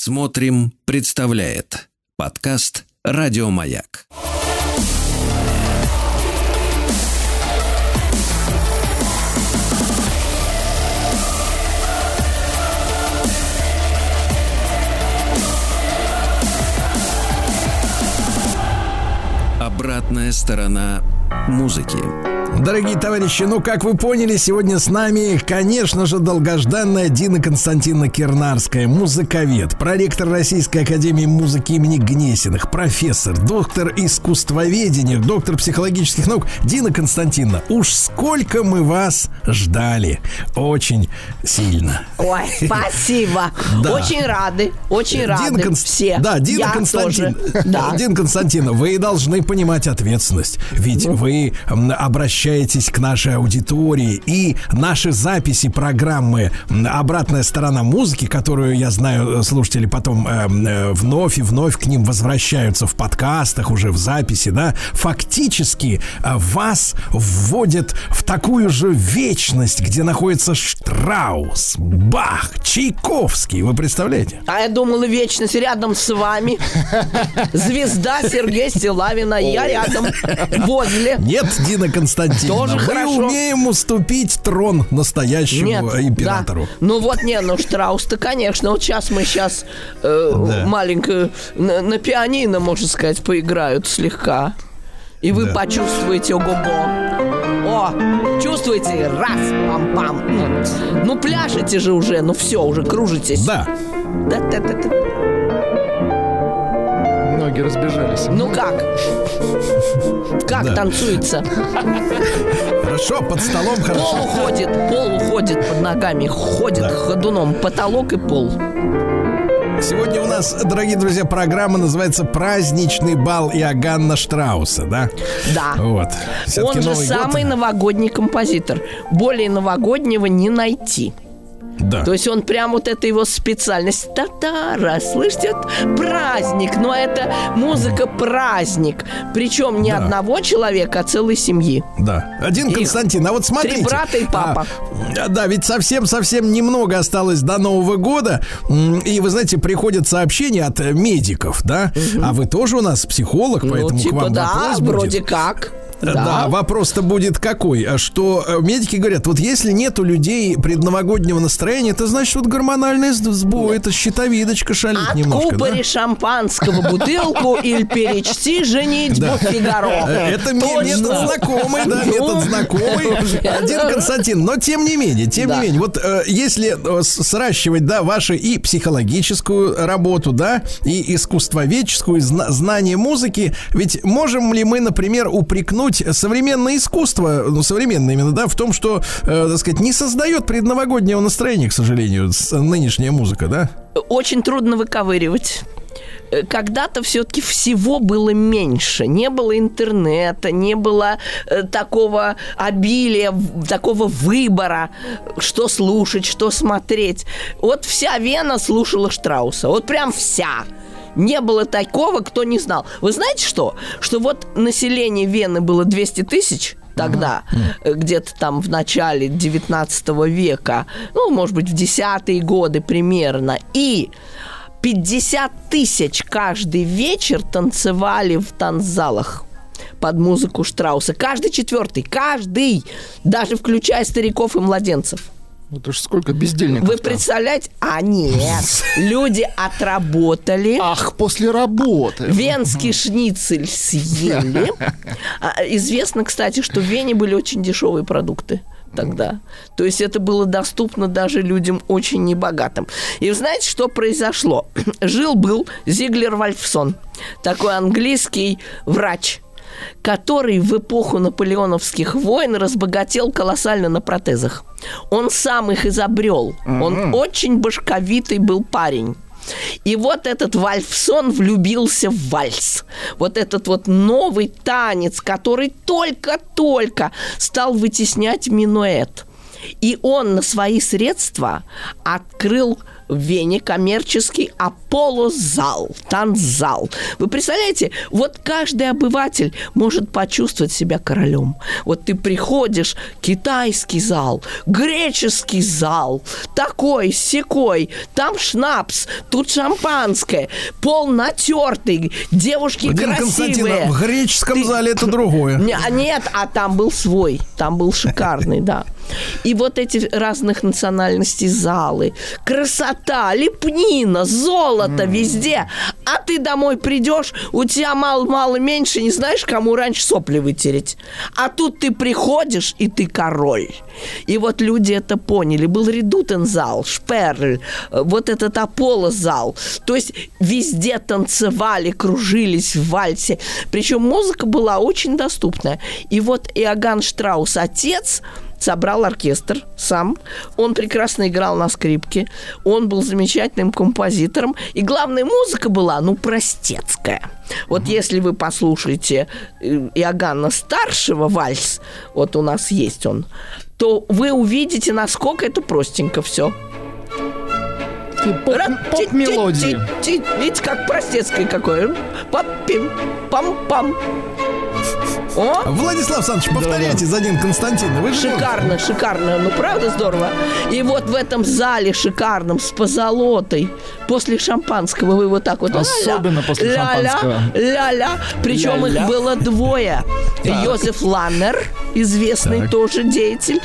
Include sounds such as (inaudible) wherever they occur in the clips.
Смотрим, представляет подкаст Радиомаяк. Обратная сторона музыки. Дорогие товарищи, ну, как вы поняли, сегодня с нами, конечно же, долгожданная Дина Константиновна Кирнарская, музыковед, проректор Российской Академии Музыки имени Гнесиных, профессор, доктор искусствоведения, доктор психологических наук. Дина Константиновна, уж сколько мы вас ждали. Очень сильно. Ой, спасибо. (laughs) Да. Очень рады, очень рады Дина Конст- все. Да, Дина Я Константин... тоже. Да. Дина Константиновна, вы должны понимать ответственность. Ведь вы м, обращаетесь к нашей аудитории. И наши записи программы «Обратная сторона музыки», которую, я знаю, слушатели потом э, э, вновь и вновь к ним возвращаются в подкастах, уже в записи, да, фактически э, вас вводят в такую же вечность, где находится Штраус, Бах, Чайковский. Вы представляете? А я думала, вечность рядом с вами. (laughs) Звезда Сергея Стилавина. Я рядом, возле. Нет, Дина Константиновна, Тоже мы хорошо. умеем уступить трон настоящему Нет, императору. да. Ну вот не, ну Штраус-то, конечно. Вот сейчас мы сейчас Да. маленько на, на пианино, можно сказать, поиграют слегка. И вы Да. почувствуете ого-го. О, чувствуете? Раз, пам-пам. Ну, Ну, пляшете же уже, ну все, уже кружитесь. Да. Да-да-да-да. Ноги разбежались. Ну как? Как Да. танцуется? Хорошо, под столом Пол хорошо. уходит, пол уходит под ногами, ходит Да. ходуном, потолок и пол. Сегодня у нас, дорогие друзья, программа называется «Праздничный бал Иоганна Штрауса», да? Да. Вот. Он же Новый год. самый новогодний композитор. Более новогоднего не найти. Да. То есть он прям вот это его специальность. Татара, слышите, праздник. Но это музыка праздник. Причем не Да. одного человека, а целой семьи. Да. Один Константин, а вот смотрите. три брата и папа. А, да, ведь совсем-совсем немного осталось до Нового года. И, вы знаете, приходят сообщения от медиков, да? А вы тоже у нас психолог, поэтому ну, к типа, вам да, вопрос вроде будет. как. Да. вопрос-то будет какой? А Что э, медики говорят, вот если нет у людей предновогоднего настроения, это значит вот гормональный сбой, это щитовидочка шалит немножко. да? Откупори шампанского бутылку или перечти женитьбу Да. Фигаро. Э, Это метод знакомый, да, Ну, метод знакомый. Один Константин, но тем не менее, тем Да. не менее, вот э, если э, сращивать, да, ваши и психологическую работу, да, и искусствоведческую, и зна- знание музыки, ведь можем ли мы, например, упрекнуть современное искусство, ну, современное именно, да, в том, что, э, так сказать, не создает предновогоднего настроения, к сожалению, с- нынешняя музыка, да? Очень трудно выковыривать. Э, Когда-то все-таки всего было меньше. Не было интернета, не было э, такого обилия, такого выбора, что слушать, что смотреть. Вот вся Вена слушала Штрауса. Вот прям вся. Не было такого, кто не знал. Вы знаете что? Что вот население Вены было 200 тысяч тогда, э, где-то там в начале 19 века, ну, может быть, в десятые годы примерно. И 50 тысяч каждый вечер танцевали в танцзалах под музыку Штрауса. Каждый четвертый, каждый, даже включая стариков и младенцев. Это ж сколько бездельников Вы представляете? А нет, (laughs) люди отработали. Ах, после работы. Венский шницель съели. (laughs) А, Известно, кстати, что в Вене были очень дешевые продукты тогда. То есть это было доступно даже людям очень небогатым. И знаете, что произошло? (clears throat) Жил-был Зиглер Вальфсон, такой английский врач, который в эпоху наполеоновских войн разбогател колоссально на протезах. Он сам их изобрел. Он очень башковитый был парень. И вот этот Вальфсон влюбился в вальс. Вот этот вот новый танец, который только-только стал вытеснять минуэт. И он на свои средства открыл в Вене коммерческий Аполло-зал, танцзал. Вы представляете, вот каждый обыватель может почувствовать себя королем. Вот ты приходишь, китайский зал, греческий зал, такой, секой, там шнапс, тут шампанское, пол натертый, девушки Владимир красивые. Константинов, в греческом Ты- зале это другое. А Нет, а там был свой, там был шикарный, да. И вот эти разных национальностей залы, красота, лепнина, золото везде. А ты домой придешь, у тебя мало-мало меньше, не знаешь, кому раньше сопли вытереть. А тут ты приходишь, и ты король. И вот люди это поняли. Был редутен-зал, Шперль, э, вот этот Аполло-зал. То есть везде танцевали, кружились в вальсе. Причем музыка была очень доступная. И вот Иоганн Штраус, отец, собрал оркестр сам. Он прекрасно играл на скрипке. Он был замечательным композитором. И главная музыка была, ну, простецкая. Вот если вы послушаете э, Иоганна старшего вальс, вот у нас есть он, то вы увидите, насколько это простенько все. Поп-мелодии. Видите, как простецкое какое. Папим, пам-пам. О, Владислав Александрович, повторяйте за Дин Константина. Вы же Шикарно, шикарно, ну правда здорово. И вот в этом зале шикарном с позолотой после шампанского вы вот так вот Особенно после ля-ля, шампанского. ля-ля. Причем их Ля-ля. было двое. Йозеф Ланнер, известный Так. тоже деятель,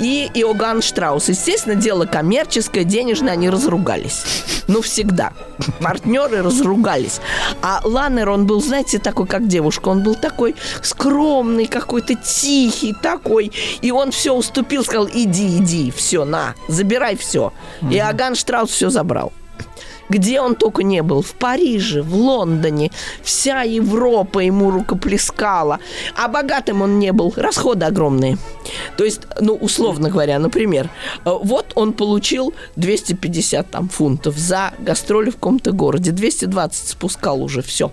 и Иоганн Штраус. Естественно, дело коммерческое, денежное, они разругались. Ну, всегда. Партнеры разругались. А Ланнер, он был, знаете, такой, как девушка. Он был такой скромный, какой-то тихий такой. И он все уступил, сказал, иди, иди, все, на, забирай все. И Иоганн Штраус все забрал. Где он только не был, в Париже, в Лондоне, вся Европа ему рукоплескала. А богатым он не был, расходы огромные. То есть, ну, условно говоря, например, э, вот он получил 250 там фунтов за гастроли в каком-то городе, 220 спускал уже все.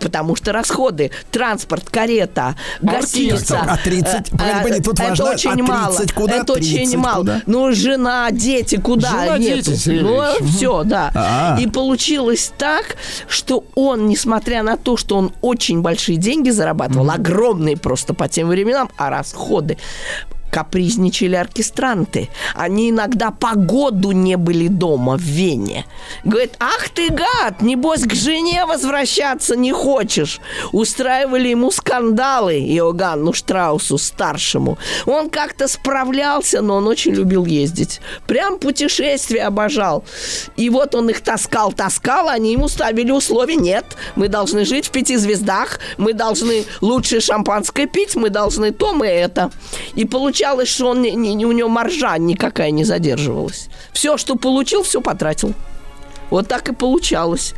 Потому что расходы, транспорт, карета, гостиница. А 30? э, Погоди, погоди, тут это важно, очень а 30 мало. куда? Это очень 30 мало. куда? Ну, жена, дети, куда? Жена, Нету. дети, Ну, Ильич. все, да. А. И получилось так, что он, несмотря на то, что он очень большие деньги зарабатывал, огромные просто по тем временам, а расходы капризничали оркестранты. Они иногда по году не были дома в Вене. Говорит, ах ты гад, небось к жене возвращаться не хочешь. Устраивали ему скандалы Иоганну Штраусу старшему. Он как-то справлялся, но он очень любил ездить. Прям путешествия обожал. И вот он их таскал, таскал, они ему ставили условия. Нет, мы должны жить в пяти звездах, мы должны лучшее шампанское пить, мы должны то, мы это. И получалось, что он, не- не- у него маржа никакая не задерживалась. Все, что получил, все потратил. Вот так и получалось.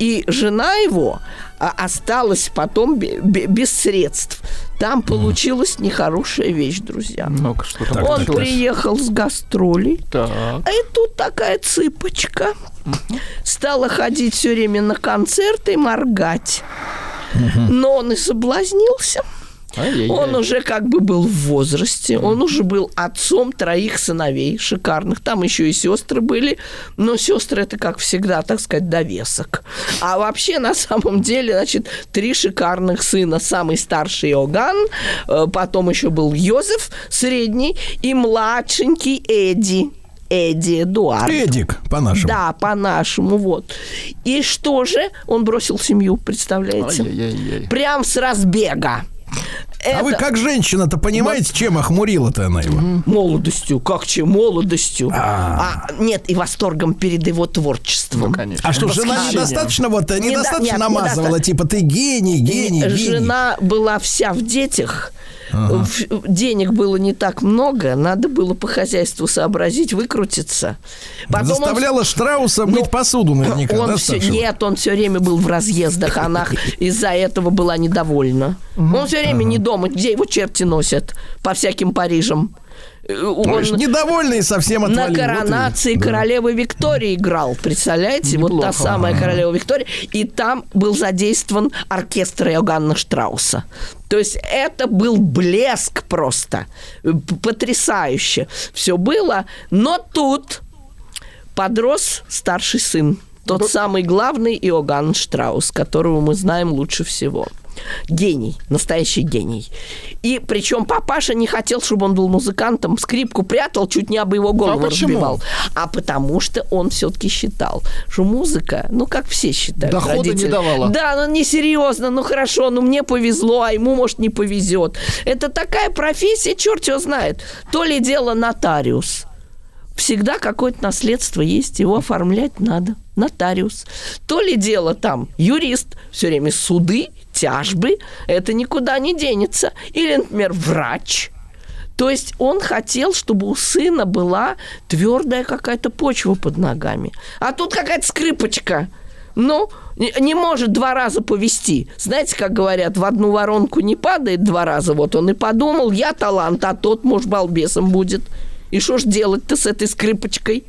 И жена его а, осталась потом бе- бе- без средств. Там получилась нехорошая вещь, друзья. Ну-ка, что там Он приехал с гастролей, Так. а и тут такая цыпочка стала ходить все время на концерты и моргать. Но он и соблазнился. Ай-яй-яй. Он уже как бы был в возрасте, он уже был отцом троих сыновей шикарных. Там еще и сестры были, но сестры это, как всегда, так сказать, довесок. А вообще, на самом деле, значит, три шикарных сына. Самый старший Иоганн, э, потом еще был Йозеф, средний, и младшенький Эдди. Эдди Эдуард. Эдик, по-нашему. Да, по-нашему, вот. И что же? Он бросил семью, представляете? Ай-яй-яй. Прям с разбега. А вы Это- как женщина-то понимаете, чем охмурила-то она его? Молодостью, как чем молодостью. А. А, нет, и восторгом перед его творчеством. Ну, конечно. А что, жена недостаточно вот э, недостаточно нет, намазывала, типа ты гений, гений, гений. Жена была вся в детях. В- Денег было не так много, надо было по хозяйству сообразить, выкрутиться. Потом он- Заставляла Штрауса мыть посуду наверняка, он да, все, нет, он все время был в разъездах, она из-за этого была недовольна. Он все время не дома, где его черти носят по всяким Парижам. Э, есть Он недовольный совсем на отвалил. Вот и- коронации да. королевы Виктории играл, представляете? Вот та Неплохо. самая королева Виктория. И там был задействован оркестр Иоганна Штрауса. То есть это был блеск просто. П- Потрясающе. Все было. Но тут подрос старший сын. Тот самый главный Иоганн Штраус, которого мы знаем лучше всего. Гений, настоящий гений. И причем папаша не хотел, чтобы он был музыкантом, скрипку прятал, чуть не об его голову А разбивал. А потому что он все-таки считал, что музыка, ну как все считают. Дохода не родители. давала. Да, ну несерьезно, ну хорошо, ну мне повезло, а ему, может, не повезет. Это такая профессия, черт его знает. То ли дело нотариус. Всегда какое-то наследство есть, его оформлять надо. Нотариус. То ли дело там юрист, все время суды, тяжбы, это никуда не денется. Или, например, врач. То есть он хотел, чтобы у сына была твердая какая-то почва под ногами. А тут какая-то скрипочка. Ну, не, может два раза повести. Знаете, как говорят, в одну воронку не падает два раза. Вот он и подумал, я талант, а тот, может, балбесом будет. И что ж делать-то с этой скрипочкой?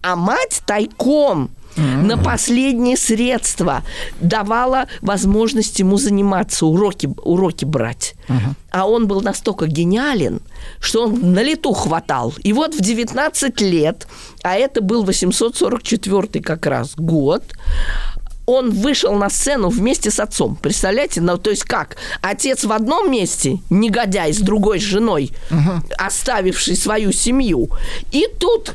А мать тайком на последние средства давала возможность ему заниматься, уроки, уроки брать. А он был настолько гениален, что он на лету хватал. И вот в 19 лет, а это был 844 как раз год, он вышел на сцену вместе с отцом. Представляете? Ну, то есть как? Отец в одном месте, негодяй с другой женой, оставивший свою семью. И тут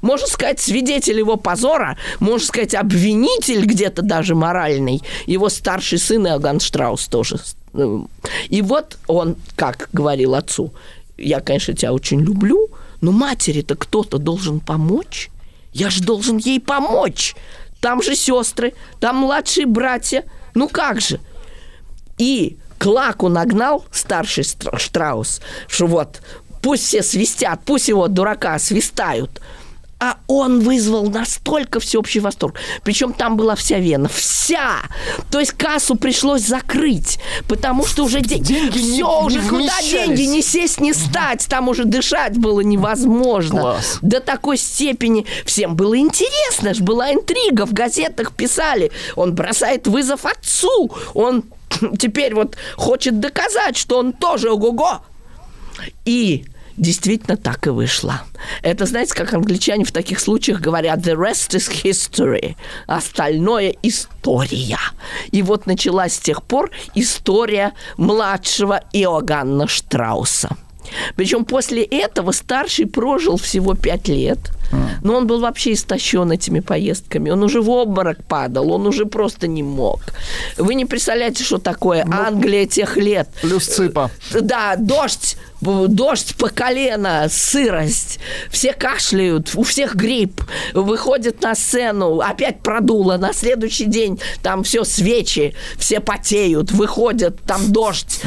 можно сказать, свидетель его позора, можно сказать, обвинитель где-то даже моральный, его старший сын Иоганн Штраус тоже. И вот он, как говорил отцу, я, конечно, тебя очень люблю, но матери-то кто-то должен помочь. Я же должен ей помочь. Там же сестры, там младшие братья. Ну как же? И Клаку нагнал старший Штраус, что вот пусть все свистят, пусть его дурака свистают. А он вызвал настолько всеобщий восторг. Причем там была вся Вена. Вся! То есть кассу пришлось закрыть, потому что уже де- Деньги не- все, уже не куда деньги, не сесть, не стать. Там уже дышать было невозможно. Класс. До такой степени всем было интересно, ж была интрига, в газетах писали. Он бросает вызов отцу, он (clears throat) теперь вот хочет доказать, что он тоже ого-го. И действительно так и вышло. Это, знаете, как англичане в таких случаях говорят «the rest is history», остальное – история. И вот началась с тех пор история младшего Иоганна Штрауса. Причем после этого старший прожил всего пять лет, но он был вообще истощен этими поездками. Он уже в обморок падал, он уже просто не мог. Вы не представляете, что такое Англия тех лет. Плюс цыпа. Да, дождь, дождь по колено, сырость, все кашляют, у всех грипп, выходят на сцену, опять продуло, на следующий день там все свечи, все потеют, выходят, там дождь.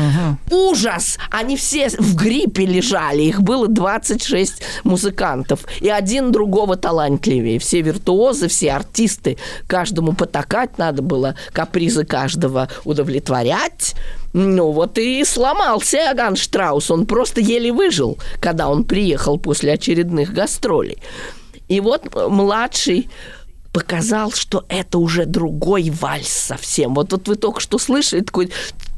Ужас! Они все в гриппе лежали, их было 26 музыкантов, и один другого талантливее. Все виртуозы, все артисты, каждому потакать надо было, капризы каждого удовлетворять. Ну вот и сломался Иоганн Штраус. Он просто еле выжил, когда он приехал после очередных гастролей. И вот младший показал, что это уже другой вальс совсем. Вот, вот вы только что слышали такой,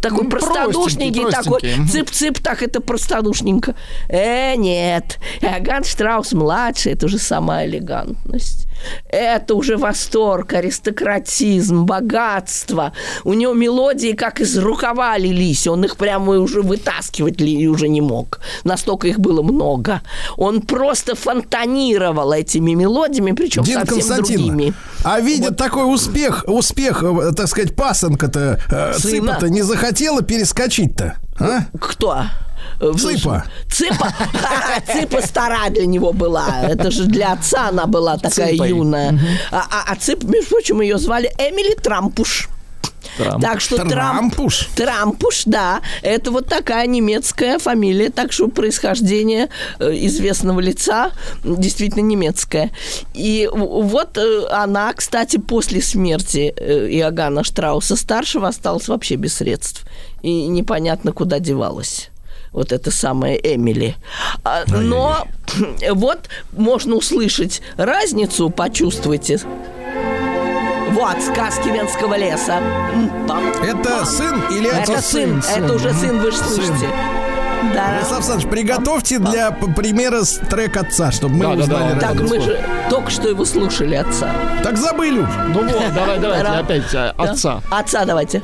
такой Ну, простодушненький, простенький, такой цып-цып, так это простодушненько. Э, нет. Иоганн Штраус младший, это уже сама элегантность. Это уже восторг, аристократизм, богатство. У него мелодии как из рукава лились. Он их прямо уже вытаскивать ли уже не мог. Настолько их было много. Он просто фонтанировал этими мелодиями, причем Дин совсем Константиновна, другими. а видя такой успех, успех, э, так сказать, пасынка-то, э, Сына. цыпа-то не захотела перескочить-то, а? Кто? Цыпа. Цыпа. (laughs) Цыпа стара для него была. Это же для отца она была такая Цыпой. юная. А, а, а Цып, между прочим, ее звали Эмили Трампуш. Трамп. Так что Трамп, Трампуш. Трампуш, да, это вот такая немецкая фамилия, так что происхождение э, известного лица действительно немецкое. И вот э, она, кстати, после смерти э, Иоганна Штрауса старшего осталась вообще без средств и непонятно куда девалась. Вот это самая Эмили. А, Но (clears throat) вот можно услышать разницу, почувствуйте. Вот, сказки Венского леса. Пам, Это пам. сын или Это отец? сын, сын, это уже сын, вы же слышите. Да. Владислав Александрович, приготовьте для примера трек отца, чтобы мы Да, да, узнали. да. Так разницу. мы же только что его слушали отца. Так забыли уже. Ну вот, давай, давайте Да. опять Да? отца. Отца давайте.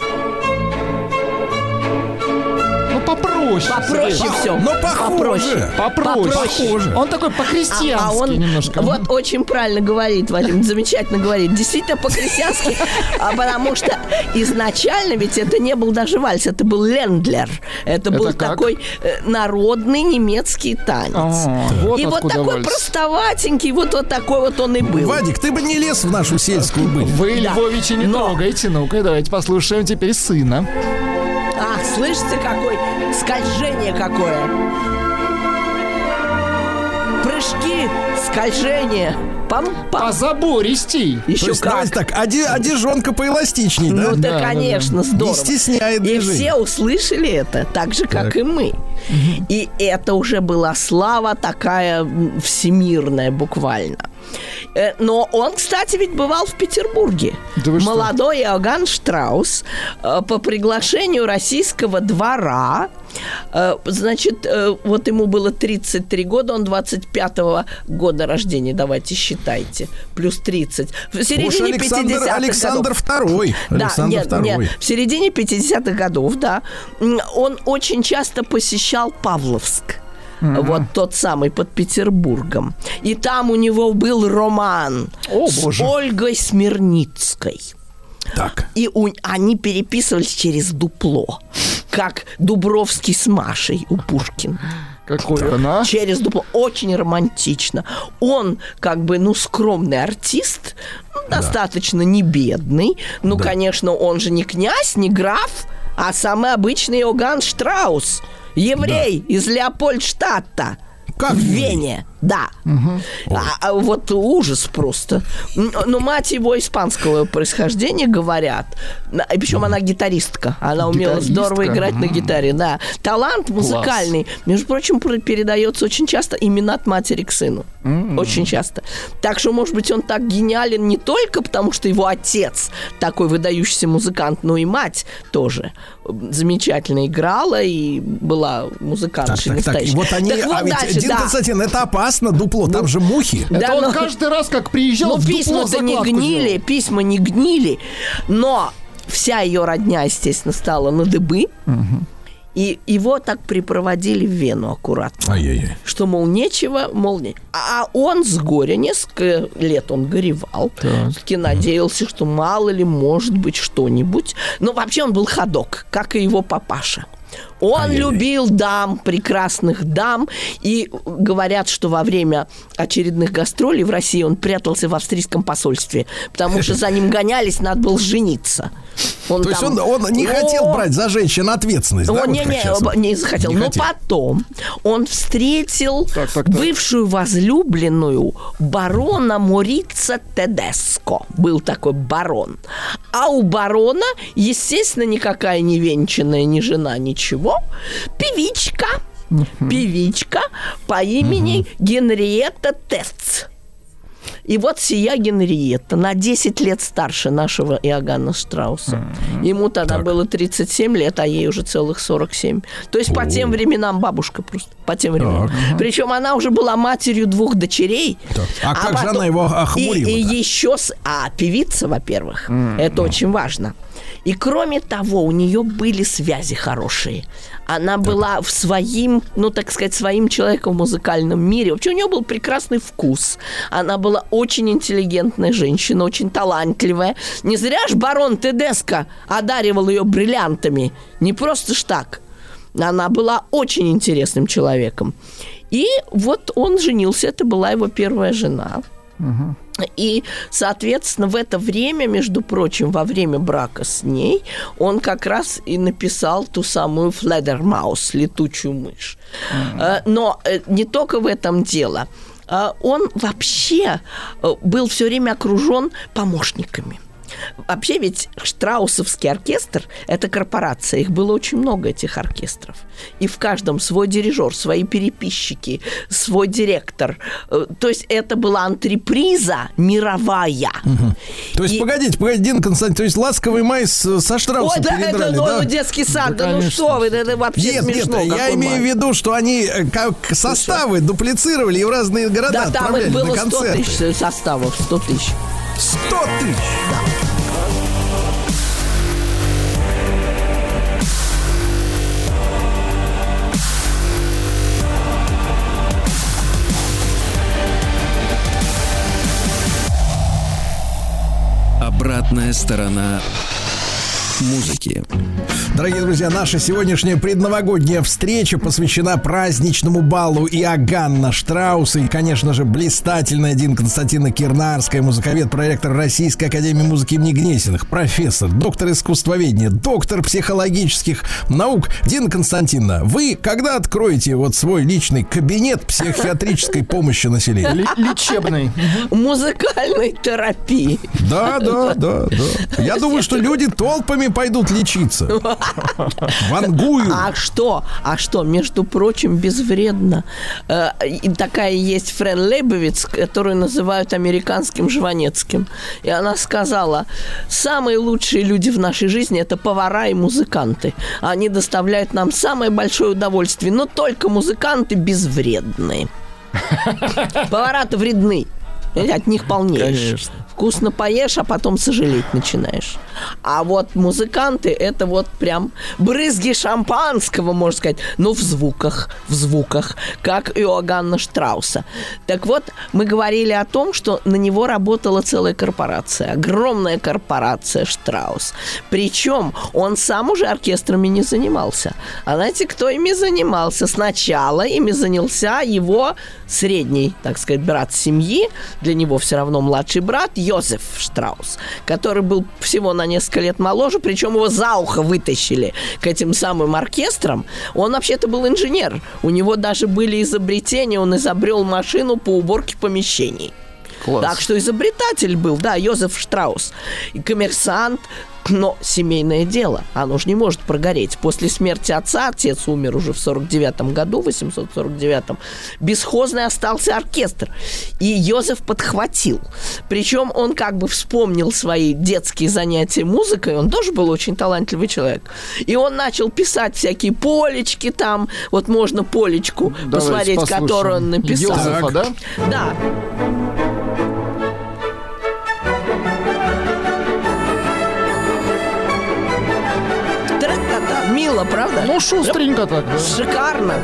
Попроще. Попроще все. Но похоже. Попроще. Похоже. Он такой по-христиански А он немножко. вот очень правильно говорит, Вадим, замечательно говорит. Действительно по-христиански, а потому что изначально ведь это не был даже вальс, это был лендлер. Это был как? такой э, народный немецкий танец. А, вот и вот такой вальс. простоватенький, вот, вот такой вот он и был. Вадик, ты бы не лез в нашу сельскую быль. Вы, Да. Львовича, не Но- трогайте. Ну-ка, давайте послушаем теперь сына. Ах, слышите, какой скольжение какое. Прыжки, скольжение. Пам-пам. Позабористей. То Еще есть, как. давайте так, оде- одежонка поэластичней, да? Ну да, Да, да, конечно, здорово. Не стесняет И движений. все услышали это, так же, как Так. и мы. И это уже была слава такая всемирная буквально. Э, Но он, кстати, ведь бывал в Петербурге. Да вы что? Молодой Иоганн Штраус э, по приглашению российского двора, э, значит, вот ему было 33 года, он 25 года рождения, давайте считайте, плюс 30. В середине Уж Александр, 50-х Александр годов. II. Да, Александр нет, II. нет, в середине 50-х годов, да, он очень часто посещал Павловск. Вот тот самый под Петербургом. И там у него был роман О, с боже. Ольгой Смирницкой. Так. И у- они переписывались через дупло, как Дубровский с Машей у Пушкина. Какой он, а? Через дупло. Очень романтично. Он, как бы, ну, скромный артист, ну, достаточно не бедный. Ну, конечно, он же не князь, не граф, а самый обычный Иоганн Штраус. Еврей из Леопольдштадта. Как в? Вене, да. А, а вот ужас просто. Но мать его испанского происхождения, говорят. Причем она гитаристка. Она умела Гитаристка? здорово играть на гитаре, да. Талант музыкальный, между прочим, про- передается очень часто именно от матери к сыну. Очень часто. Так что, может быть, он так гениален не только потому, что его отец такой выдающийся музыкант, но и мать тоже замечательно играла и была Так, музыкантшей так, так. И настоящей. вот они, Так вот а дальше, Дин да. Константин, это опасно, дупло, там же мухи. Это Да, он но- каждый раз, как приезжал, Ну, в дупло письма-то не гнили, делал. письма не гнили, но вся ее родня, естественно, стала на дыбы. И его так припроводили в Вену аккуратно. Ай-яй-яй. Что, мол, нечего, мол, не. А он с горя, несколько лет он горевал. Так. Все-таки надеялся, что мало ли, может быть, что-нибудь. Но вообще он был ходок, как и его папаша. Он Ай-яй-яй. любил дам, прекрасных дам. И говорят, что во время очередных гастролей в России он прятался в австрийском посольстве. Потому что за ним гонялись, надо было жениться. Он То есть там- он, он не хотел брать за женщин ответственность, да? он вот не, как не, сейчас? не захотел. Не Но хотел. потом он встретил Так, так, так. бывшую возлюбленную барона Морица Тедеско. Был такой барон. А у барона, естественно, никакая не венчанная, ни жена, ничего. Певичка. Певичка по имени Генриетта Тец. И вот сия Генриетта, на 10 лет старше нашего Иоганна Штрауса. Ему тогда Так. было 37 лет, а ей уже целых 47. То есть по тем временам бабушка просто. По тем временам. Причем она уже была матерью двух дочерей. Так. А как же она его охмурила-то? И, и еще... с- А, певица, во-первых. Это очень важно. И кроме того, у нее были связи хорошие. Она была в своим, ну, так сказать, своим человеком в музыкальном мире. Вообще у нее был прекрасный вкус. Она была очень интеллигентная женщина, очень талантливая. Не зря ж барон Тедеско одаривал ее бриллиантами. Не просто ж так. Она была очень интересным человеком. И вот он женился, это была его первая жена. И, соответственно, в это время, между прочим, во время брака с ней, он как раз и написал ту самую Фледермаус, летучую мышь. Э, Но э, не только в этом дело. А Он вообще э, был все время окружен помощниками. Вообще ведь Штраусовский оркестр – это корпорация. Их было очень много, этих оркестров. И в каждом свой дирижер, свои переписчики, свой директор. Э, то есть это была антреприза мировая. Угу. То есть, И- погодите, погодите, Дина Константин, то есть «Ласковый май» со Ой, Штраусом да, это передрали, ну, да? ну, детский сад, Да, да, ну что вы, да, это вообще Нет, нет, смешно. я какой имею в май. виду, что они э, как составы дуплицировали и в разные города Да, там их было на 100 концерты. тысяч составов, 100 тысяч. 100 тысяч! Обратная сторона музыки. Дорогие друзья, наша сегодняшняя предновогодняя встреча посвящена праздничному балу Иоганна Штрауса и, конечно же, блистательная Дин Константина Кирнарская, музыковед, проректор Российской Академии Музыки имени Гнесиных, профессор, доктор искусствоведения, доктор психологических наук. Дина Константиновна, вы когда откроете вот свой личный кабинет психиатрической помощи населению? Лечебный. (laughs) Музыкальной терапии. Да, да, да, да. Я думаю, что люди толпами пойдут лечиться. (laughs) Вангую. А что? А что? Между прочим, безвредно. Э, такая есть Френ Лейбовиц, которую называют американским Жванецким. И она сказала, самые лучшие люди в нашей жизни – это повара и музыканты. Они доставляют нам самое большое удовольствие, но только музыканты безвредные. (laughs) Повара-то вредны. От них полнеешь. Конечно. Вкусно поешь, а потом сожалеть начинаешь. А вот музыканты это вот прям брызги шампанского, можно сказать, но в звуках, в звуках, как Иоганна Штрауса. Так вот, мы говорили о том, что на него работала целая корпорация, огромная корпорация Штраус. Причем он сам уже оркестрами не занимался. А знаете, кто ими занимался? Сначала ими занялся его средний, так сказать, брат семьи, для него все равно младший брат, Йозеф Штраус, который был всего на несколько лет моложе, причем его за ухо вытащили к этим самым оркестрам. Он вообще-то был инженер. У него даже были изобретения, он изобрел машину по уборке помещений. Класс. Так что изобретатель был, да, Йозеф Штраус. И коммерсант, но семейное дело, оно же не может прогореть. После смерти отца, отец умер уже в 49 году, 849-м, бесхозный остался оркестр. И Йозеф подхватил. Причем он как бы вспомнил свои детские занятия музыкой, он тоже был очень талантливый человек. И он начал писать всякие полечки там, вот можно полечку Давайте посмотреть, послушаем. которую он написал. Йозефа, да? Да. Мило, правда? Ну, шустренько так, да. Шикарно.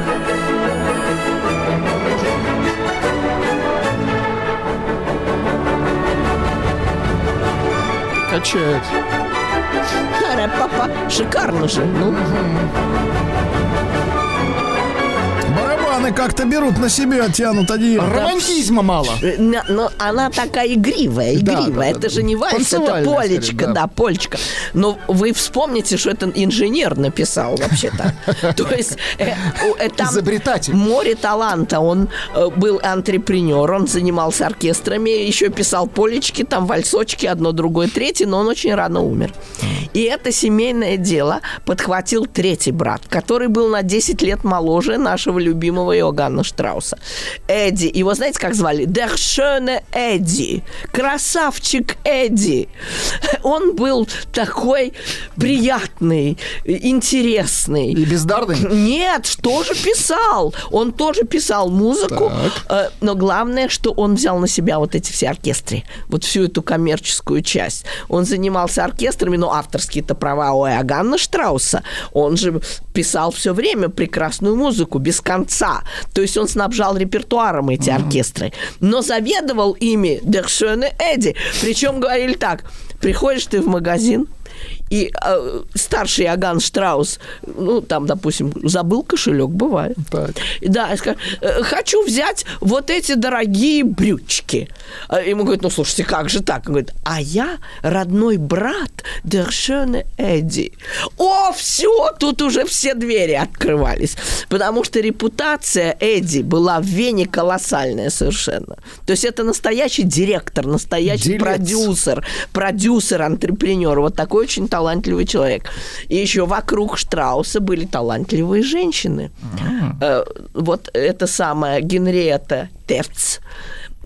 Качает. Папа, шикарно же. Ну, Барабаны как-то берут на себя, тянут одеяло. Романтизма мало. э, на- но она такая игривая, Да, игривая. да, это да, же да. не вальс, это полечка, скорее, да. да, полечка. Но вы вспомните, что это инженер написал вообще-то. (laughs) То есть э, э, там Изобретатель. море таланта. Он был антрепренер, он занимался оркестрами, еще писал полечки, там вальсочки, одно, другое, третье, но он очень рано умер. И это семейное дело подхватил третий брат, который был на 10 лет моложе нашего любимого Иоганна Штрауса. Эдди. Его знаете, как звали? Schöne Эдди. Красавчик Эдди. Он был такой приятный, интересный. И бездарный. Нет, тоже писал. Он тоже писал музыку. э, но главное, что он взял на себя вот эти все оркестры. Вот всю эту коммерческую часть. Он занимался оркестрами, но авторские-то права у Иоганна Штрауса. Он же писал все время прекрасную музыку, без конца. То есть он снабжал репертуаром эти оркестры. Но заведовал ими Der schöne Эдди. Причем говорили так, приходишь ты в магазин, и э, старший Аган Штраус, ну, там, допустим, забыл кошелек, бывает. Так. Да, и скажет, «Э, хочу взять вот эти дорогие брючки. А Ему говорят, ну, слушайте, как же так? Он говорит, а я родной брат schöne Эдди. О, все, тут уже все двери открывались. Потому что репутация Эдди была в Вене колоссальная совершенно. То есть это настоящий директор, настоящий Делец. продюсер, продюсер, антрепренер. Вот такой очень талантливый человек. И еще вокруг Штрауса были талантливые женщины. Э, Вот эта самая Генриетта Тефц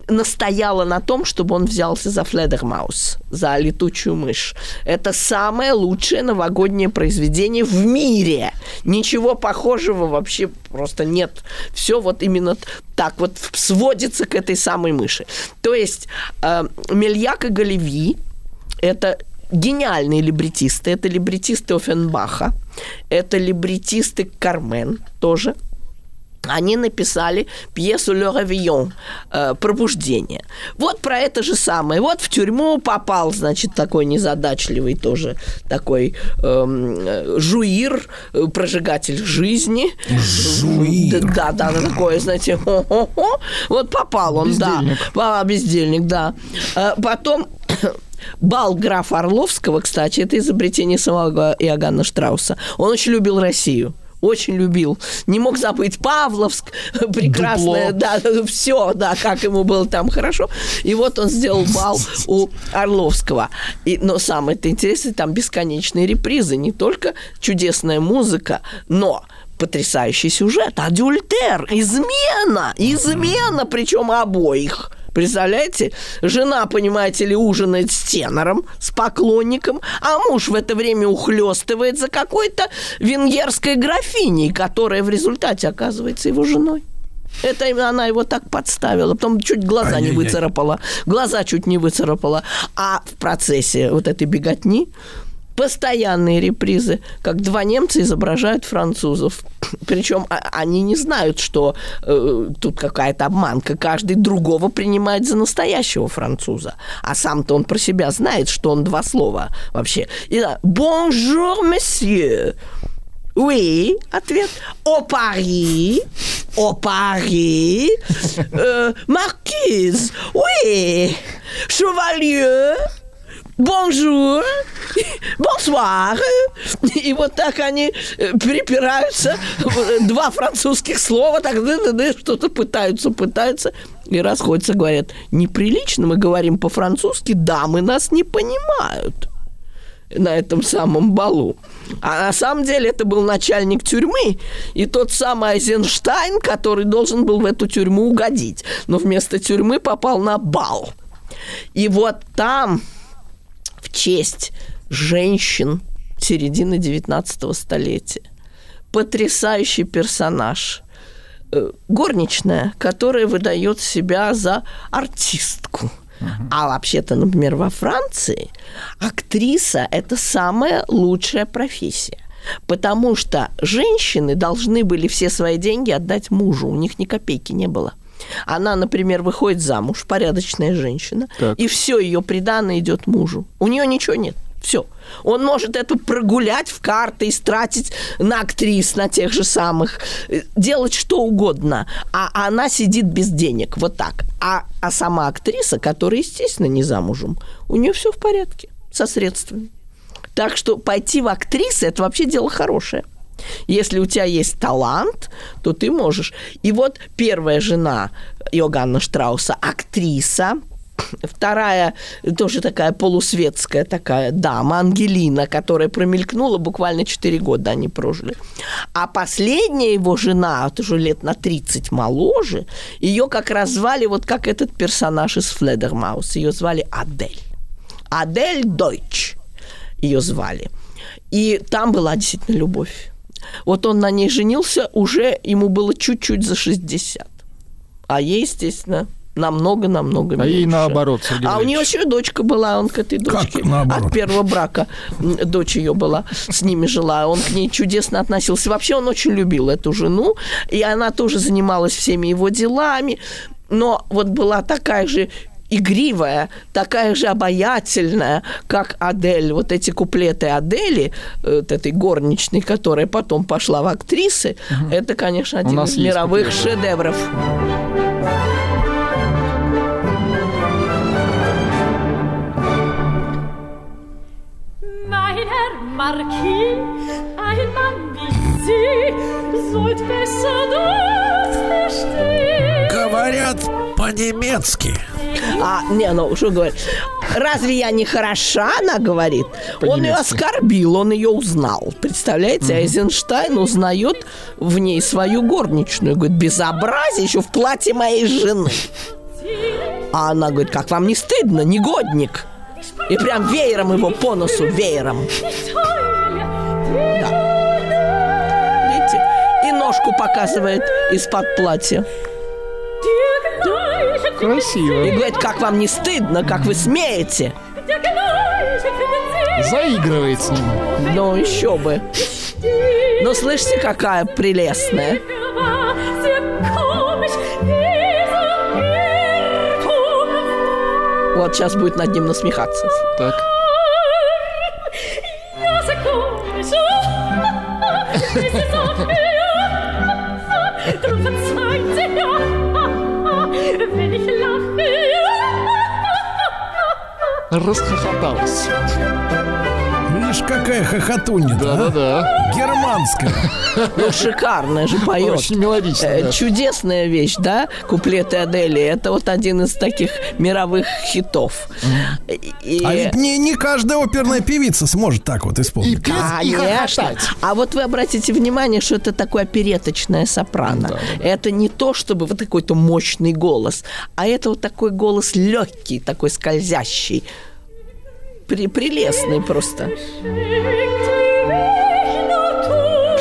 настояла на том, чтобы он взялся за Фледермаус, за летучую мышь. Это самое лучшее новогоднее произведение в мире. Ничего похожего вообще просто нет. Все вот именно так вот сводится к этой самой мыши. То есть э, Мельяк и Галеви это гениальные либретисты. Это либретисты Офенбаха, это либретисты Кармен тоже. Они написали пьесу «Le Réveillon» э, «Пробуждение». Вот про это же самое. Вот в тюрьму попал, значит, такой незадачливый тоже такой эм, э, жуир, э, прожигатель жизни. Жуир. Да, да, да, такое, знаете, хо-хо-хо. вот попал он, Бездельник. да. А, бездельник, да. Потом бал графа Орловского, кстати, это изобретение самого Иоганна Штрауса. Он очень любил Россию. Очень любил. Не мог забыть Павловск, (laughs) прекрасное, да, (laughs) все, да, как ему было там хорошо. И вот он сделал бал у Орловского. И, но самое-то интересное, там бесконечные репризы. Не только чудесная музыка, но потрясающий сюжет. Адюльтер, измена, измена, причем обоих. Представляете? Жена, понимаете ли, ужинает с тенором, с поклонником, а муж в это время ухлестывает за какой-то венгерской графиней, которая в результате оказывается его женой. Это именно она его так подставила, потом чуть глаза не Ай-яй-яй. выцарапала, глаза чуть не выцарапала. А в процессе вот этой беготни постоянные репризы, как два немца изображают французов. (coughs) Причем а- они не знают, что э, тут какая-то обманка. Каждый другого принимает за настоящего француза. А сам-то он про себя знает, что он два слова вообще. И да, «Bonjour, monsieur». Oui, ответ. Oh Paris, oh Paris, marquis, oui, chevalier, bonjour, bonsoir. И вот так они э, перепираются. Два французских слова, так что-то пытаются, пытаются. И расходятся, говорят, неприлично мы говорим по-французски, дамы нас не понимают на этом самом балу. А на самом деле это был начальник тюрьмы и тот самый Айзенштайн, который должен был в эту тюрьму угодить. Но вместо тюрьмы попал на бал. И вот там в честь женщин середины 19 столетия потрясающий персонаж. Э, Горничная, которая выдает себя за артистку. А вообще-то, например, во Франции актриса – это самая лучшая профессия. Потому что женщины должны были все свои деньги отдать мужу. У них ни копейки не было. Она, например, выходит замуж, порядочная женщина, Так. и все ее приданное идет мужу. У нее ничего нет. Все. Он может это прогулять в карты, истратить на актрис, на тех же самых, э, делать что угодно. А она сидит без денег. Вот так. А, а сама актриса, которая, естественно, не замужем, у нее все в порядке со средствами. Так что пойти в актрисы – это вообще дело хорошее. Если у тебя есть талант, то ты можешь. И вот первая жена Йоганна Штрауса – актриса, Вторая тоже такая полусветская такая дама, Ангелина, которая промелькнула буквально 4 года они прожили. А последняя его жена, вот уже лет на 30 моложе, ее как раз звали вот как этот персонаж из Фледермаус. Ее звали Адель. Адель Дойч ее звали. И там была действительно любовь. Вот он на ней женился, уже ему было чуть-чуть за 60. А ей, естественно, намного-намного А меньше. ей наоборот, Сергей А у нее еще дочка была, он к этой Как дочке наоборот? от первого брака дочь ее была, с ними жила, он к ней чудесно относился. Вообще он очень любил эту жену, и она тоже занималась всеми его делами, но вот была такая же игривая, такая же обаятельная, как Адель. Вот эти куплеты Адели, вот этой горничной, которая потом пошла в актрисы, это, конечно, один из мировых куплеты. шедевров. Mein Herr Marquis, ein Mann wie Sie, sollt besser das verstehen. Говорят по-немецки. А, не, ну, что говорит? Разве я не хороша, она говорит? Он ее оскорбил, он ее узнал. Представляете, Айзенштайн узнает в ней свою горничную. Говорит, безобразие еще в платье моей жены. А она говорит, как вам не стыдно, негодник? И прям веером его по носу, веером. Видите? И ножку показывает из-под платья. Красиво. И говорит, как вам не стыдно, как вы смеете? Заигрывает с ним. Ну, еще бы. Ну, слышите, какая прелестная. Вот сейчас будет над ним насмехаться. Так. Расхохоталась. Видишь, какая хохотунья Да-да-да. Германская. Ну, шикарная же поет. Очень мелодично. Э, да. Чудесная вещь, да, куплеты Адели. Это вот один из таких мировых хитов. И- А ведь не, не каждая оперная певица сможет так вот И исполнить. петь, и Конечно. хохотать. А вот вы обратите внимание, что это такое опереточное сопрано. Это не то, чтобы вот какой-то мощный голос, а это вот такой голос легкий, такой скользящий. При- прелестный просто.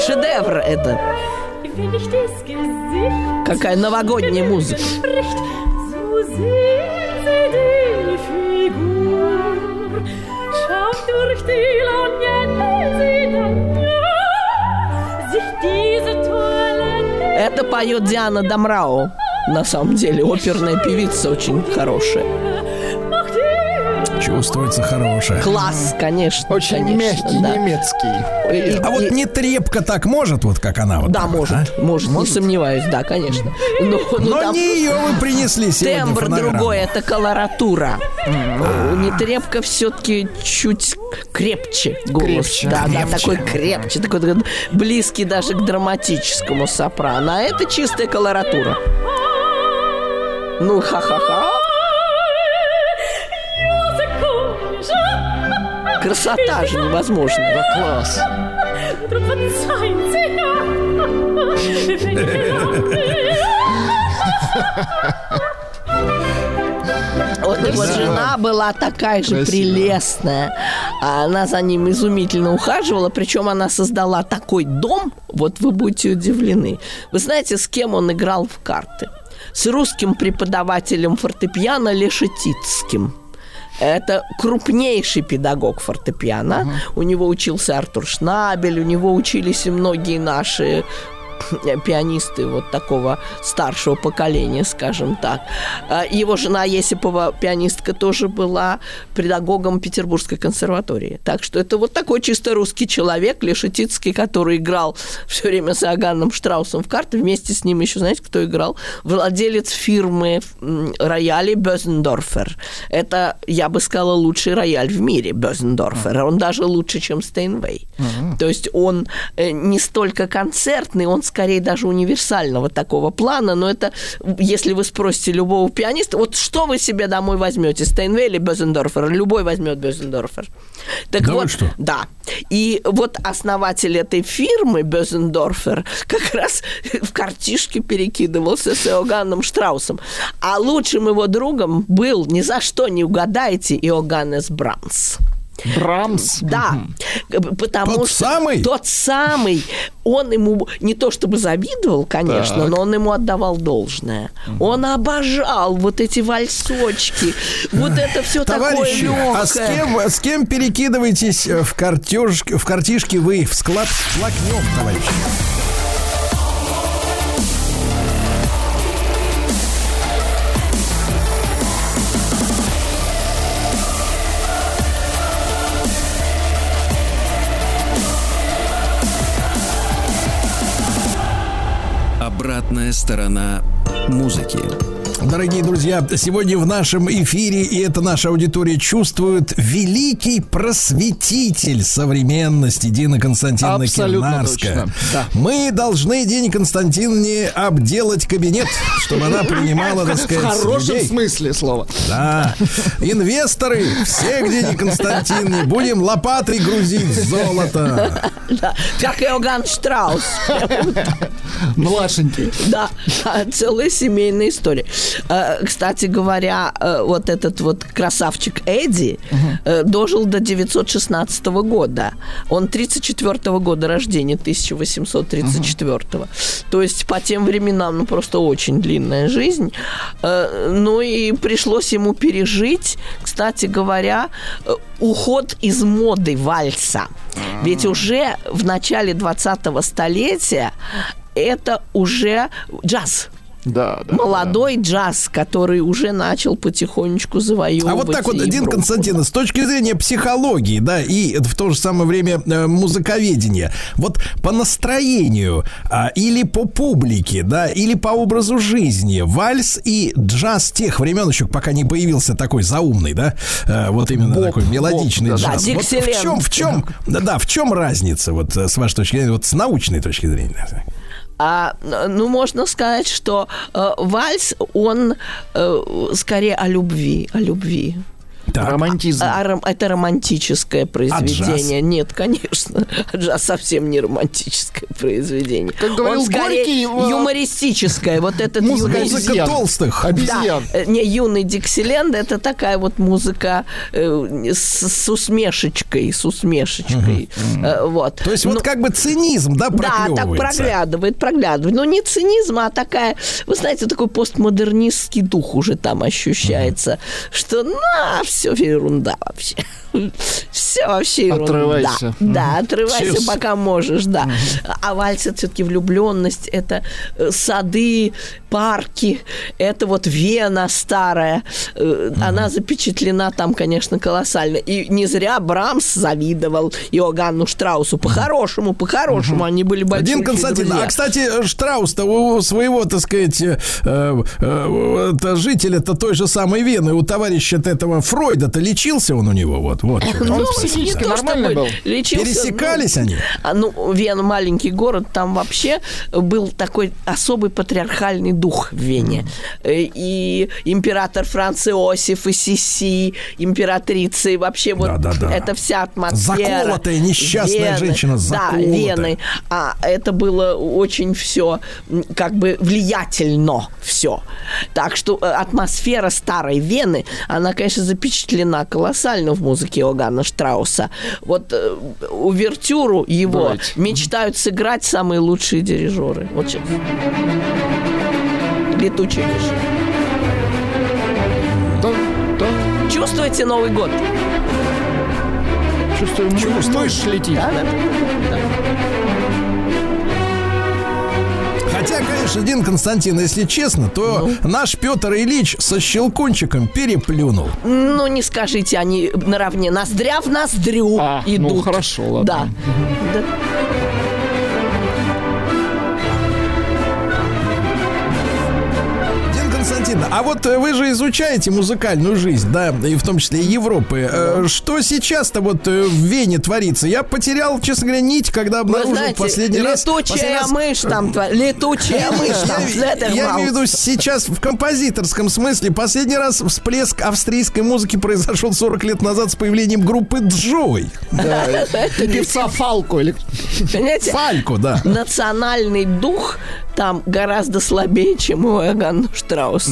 Шедевр это. Какая новогодняя музыка. Это поет Диана Дамрау. На самом деле, оперная певица очень хорошая. Чувствуется хорошая. Класс, конечно. Очень конечно, мягкий, да. немецкий. И- А вот и- не трепка так может, вот как она вот. Да, так вот, может, а? может, не сомневаюсь, да, конечно. Но, ну, Но там не ее вы принесли сегодня тембр другой, это колоратура. Нетребко все-таки чуть крепче голос. Крепче. Да, да, Крепче. такой крепче, такой, такой близкий даже к драматическому сопрано. А это чистая колоратура. Ну, ха-ха-ха. Красота же невозможная. Да класс. Вот и вот жена была такая же Красиво. прелестная. А Она за ним изумительно ухаживала, причем она создала такой дом, вот вы будете удивлены. Вы знаете, с кем он играл в карты? С русским преподавателем фортепиано Лешетицким. Это крупнейший педагог фортепиано. У него учился Артур Шнабель, у него учились и многие наши пианисты вот такого старшего поколения, скажем так. А Его жена Есипова, пианистка, тоже была педагогом Петербургской консерватории. Так что это вот такой чисто русский человек, Лешетицкий, который играл все время с Иоганном Штраусом в карты. Вместе с ним еще, знаете, кто играл? Владелец фирмы м, роялей Бёзендорфер. Это, я бы сказала, лучший рояль в мире Бёзендорфер. Он даже лучше, чем Стейнвей. То есть он э, не столько концертный, он скорее даже универсального такого плана, но это, если вы спросите любого пианиста, вот что вы себе домой возьмете, Стейнвей или Бёзендорфер? Любой возьмет Бёзендорфер. Так Да вот, что? да. И вот основатель этой фирмы, Бёзендорфер, как раз в картишке перекидывался с Иоганном Штраусом. А лучшим его другом был, ни за что не угадаете, Иоганнес Брамс. Брамс. Да, потому Тот что самый? тот самый, он ему не то чтобы завидовал, конечно, Так. но он ему отдавал должное. Он обожал вот эти вальсочки, вот это все такое Товарищи, легкое. а с кем, с кем перекидываетесь в, картежке, в картишке вы? В склад Плакнев, товарищи. Обратная сторона музыки. Дорогие друзья, сегодня в нашем эфире, и это наша аудитория чувствует, великий просветитель современности Дина Константиновна Абсолютно Кирнарская. точно, да. Мы должны Дине Константиновне обделать кабинет, чтобы она принимала, так В сказать, хорошем людей. смысле слова. Да. Инвесторы, все к Дине Константиновне, будем лопатой грузить золото. Да, как Иоганн Штраус. Младшенький. Да, целая семейная история. Э, Кстати говоря, э, вот этот вот красавчик Эдди э, дожил до 916 года. Он 34 года рождения, 1834. То есть по тем временам, ну, просто очень длинная жизнь. Э, Ну и пришлось ему пережить, кстати говоря, уход из моды вальса. Ведь уже в начале 20-го столетия это уже джаз. Да, да. Молодой джаз, который уже начал потихонечку завоевывать. А вот так вот, Дин Европу. Константиновна, с точки зрения психологии, да, и в то же самое время э, музыковедения, вот по настроению а, или по публике, да, или по образу жизни, вальс и джаз тех времен еще, пока не появился такой заумный, да, э, вот именно Боп, такой мелодичный да. джаз. Да, вот в чем, в чем, да, да, в чем разница, вот э, с вашей точки зрения, вот с научной точки зрения? А, ну, можно сказать, что э, вальс, он э, скорее о любви, о любви. Так, Романтизм. А ром- это романтическое произведение. Нет, конечно. Джаз совсем не романтическое произведение. Как говорил Он скорее Горький, э, юмористическое. Вот этот Музыка юный- музыка обезьян. толстых. Да, Обезьян. э, не юный Диксиленд, это такая вот музыка э, с, с усмешечкой, с усмешечкой. Э, вот. То есть Ну, вот как бы цинизм, да, да, так проклевывается. проглядывает, проглядывает. Но не цинизм, а такая, вы знаете, такой постмодернистский дух уже там ощущается, что на, все ерунда вообще. Все вообще ерунда. Отрывайся. Да, отрывайся, пока можешь, да. А вальс это все-таки влюбленность, это э, сады, парки, это вот Вена старая. Э, Она запечатлена там, конечно, колоссально. И не зря Брамс завидовал Иоганну Штраусу. По-хорошему, по-хорошему, они были большие Один Константин, друзья. а кстати, Штраус-то у своего, так сказать, э, э, э, жителя-то той же самой Вены, у товарища этого Фройда-то лечился он у него, вот, вот. что Ну, Он психически не то нормальный был? лечился, Пересекались ну, они? А, ну, Вена маленький город, там вообще был такой особый патриархальный дух в Вене. Э, И император Франц Иосиф, и Сиси, императрица, и вообще вот Да-да-да. эта вся атмосфера. Заколотая несчастная женщина, Да, заколотая. Вены. А это было очень все как бы влиятельно все. Так что э, атмосфера старой Вены, она, конечно, запечатлена колоссально в музыке Иоганна Штрауса. Вот э, увертюру его Давайте. мечтают сыграть самые лучшие дирижеры. Вот сейчас. Летучий мышь. Да, да. Чувствуете Новый год? Чувствую, мышь летит. Да, да, Хотя, конечно, Дин Константин, если честно, то Ну. наш Петр Ильич со щелкунчиком переплюнул. Ну, не скажите, они наравне ноздря в ноздрю А, ну, идут. хорошо, ладно. Да. Да. А вот э, вы же изучаете музыкальную жизнь, да, и в том числе и Европы. Э, Что сейчас-то вот э, в Вене творится? Я потерял, честно говоря, нить, когда обнаружил знаете, последний раз... летучая последний раз- мышь там, летучая мышь там, Я, имею в виду сейчас в композиторском смысле. Последний раз всплеск австрийской музыки произошел 40 лет назад с появлением группы Джой. Да, (laughs) и певца. Понимаете? Фалько, да. Национальный дух там гораздо слабее, чем у Иоганна Штрауса.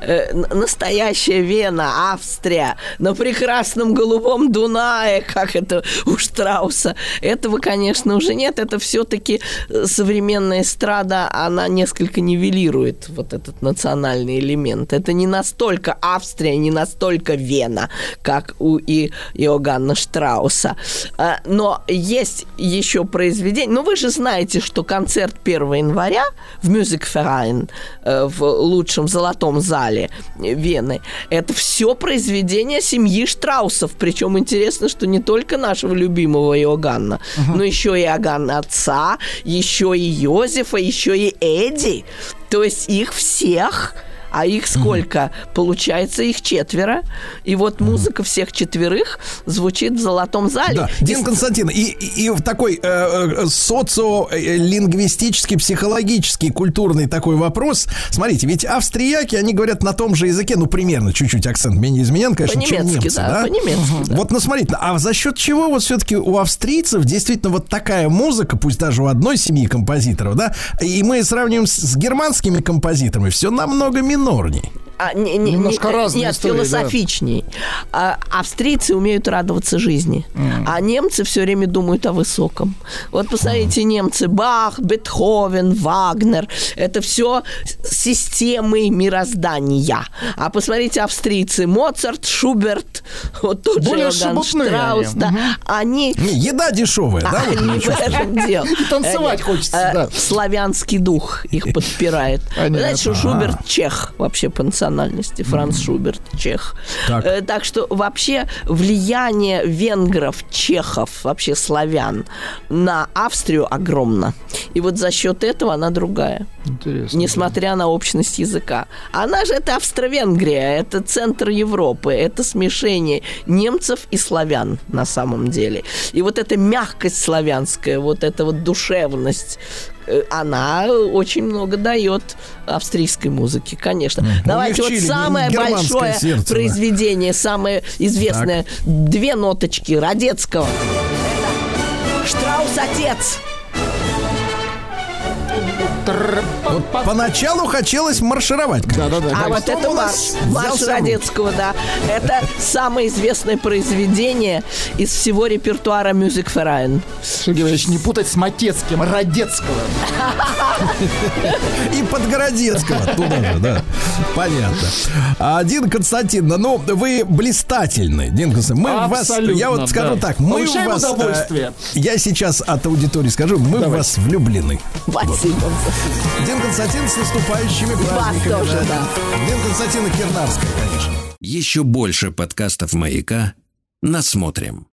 Э, Настоящая Вена, Австрия, на прекрасном голубом Дунае, как это у Штрауса. Этого, конечно, уже нет. Это все-таки современная эстрада, она несколько нивелирует вот этот национальный элемент. Это не настолько Австрия, не настолько Вена, как у и Иоганна Штрауса. А, Но есть еще произведение. Ну, вы же знаете, что концерт 1 января в Мюзикферайн в лучшем золотом зале Вены, это все произведение семьи Штраусов. Причем интересно, что не только нашего любимого Иоганна, но еще и Иоганна отца, еще и Йозефа, еще и Эдди. То есть их всех А их сколько? Получается, их четверо. И вот музыка всех четверых звучит в золотом зале. Да, Дин Константин, и, и, и в такой э, э, социолингвистический, психологический, культурный такой вопрос. Смотрите, ведь австрияки, они говорят на том же языке, ну, примерно, чуть-чуть акцент менее изменен, конечно, чем немцы, да, да? по-немецки, да. Вот, ну, смотрите, а за счет чего вот все-таки у австрийцев действительно вот такая музыка, пусть даже у одной семьи композиторов, да, и мы сравниваем с, с германскими композиторами, все намного минорней. А, не- не- Немножко не- разные Нет, истории, да. философичней. А, австрийцы умеют радоваться жизни, а немцы все время думают о высоком. Вот посмотрите, немцы, Бах, Бетховен, Вагнер, это все системы мироздания. А посмотрите, австрийцы, Моцарт, Шуберт, вот тот Более же Иоганн Штраус, они. да, они Не, еда дешевая, да? вот вы в этом дело. танцевать хочется, э, да. Славянский дух их подпирает. Знаете, что Шуберт чех вообще по национальности. Франц Шуберт чех. Так. Э, Так что вообще влияние венгров, чехов, вообще славян на Австрию огромно. И вот за счет этого она другая. Интересно. Несмотря на общность языка. Она же это Австро-Венгрия, это центр Европы, это смешение немцев и славян на самом деле. И вот эта мягкость славянская, вот эта вот душевность, она очень много дает австрийской музыке, конечно. Давайте вот самое большое сердце, да. произведение, самое известное, две ноточки Радецкого. Это Штраус отец. Вот поначалу хотелось маршировать. Да-да-да. А вот это у марш, нас марш Радецкого, да. Это самое известное произведение из всего репертуара Music Verein. Сергей Иванович, не путать с Матецким, Радецкого. И Подгородецкого туда же, да. Понятно. А, Дин Константин, ну, вы блистательны, Дин Константин. Мы в вас, я вот скажу да. так, мы в Получаем вас... э, удовольствие. Я сейчас от аудитории скажу, мы в вас влюблены. Спасибо. Дин Константин с наступающими праздниками. тоже, да. Дин Константин и Кернарская, конечно. Еще больше подкастов «Маяка» насмотрим.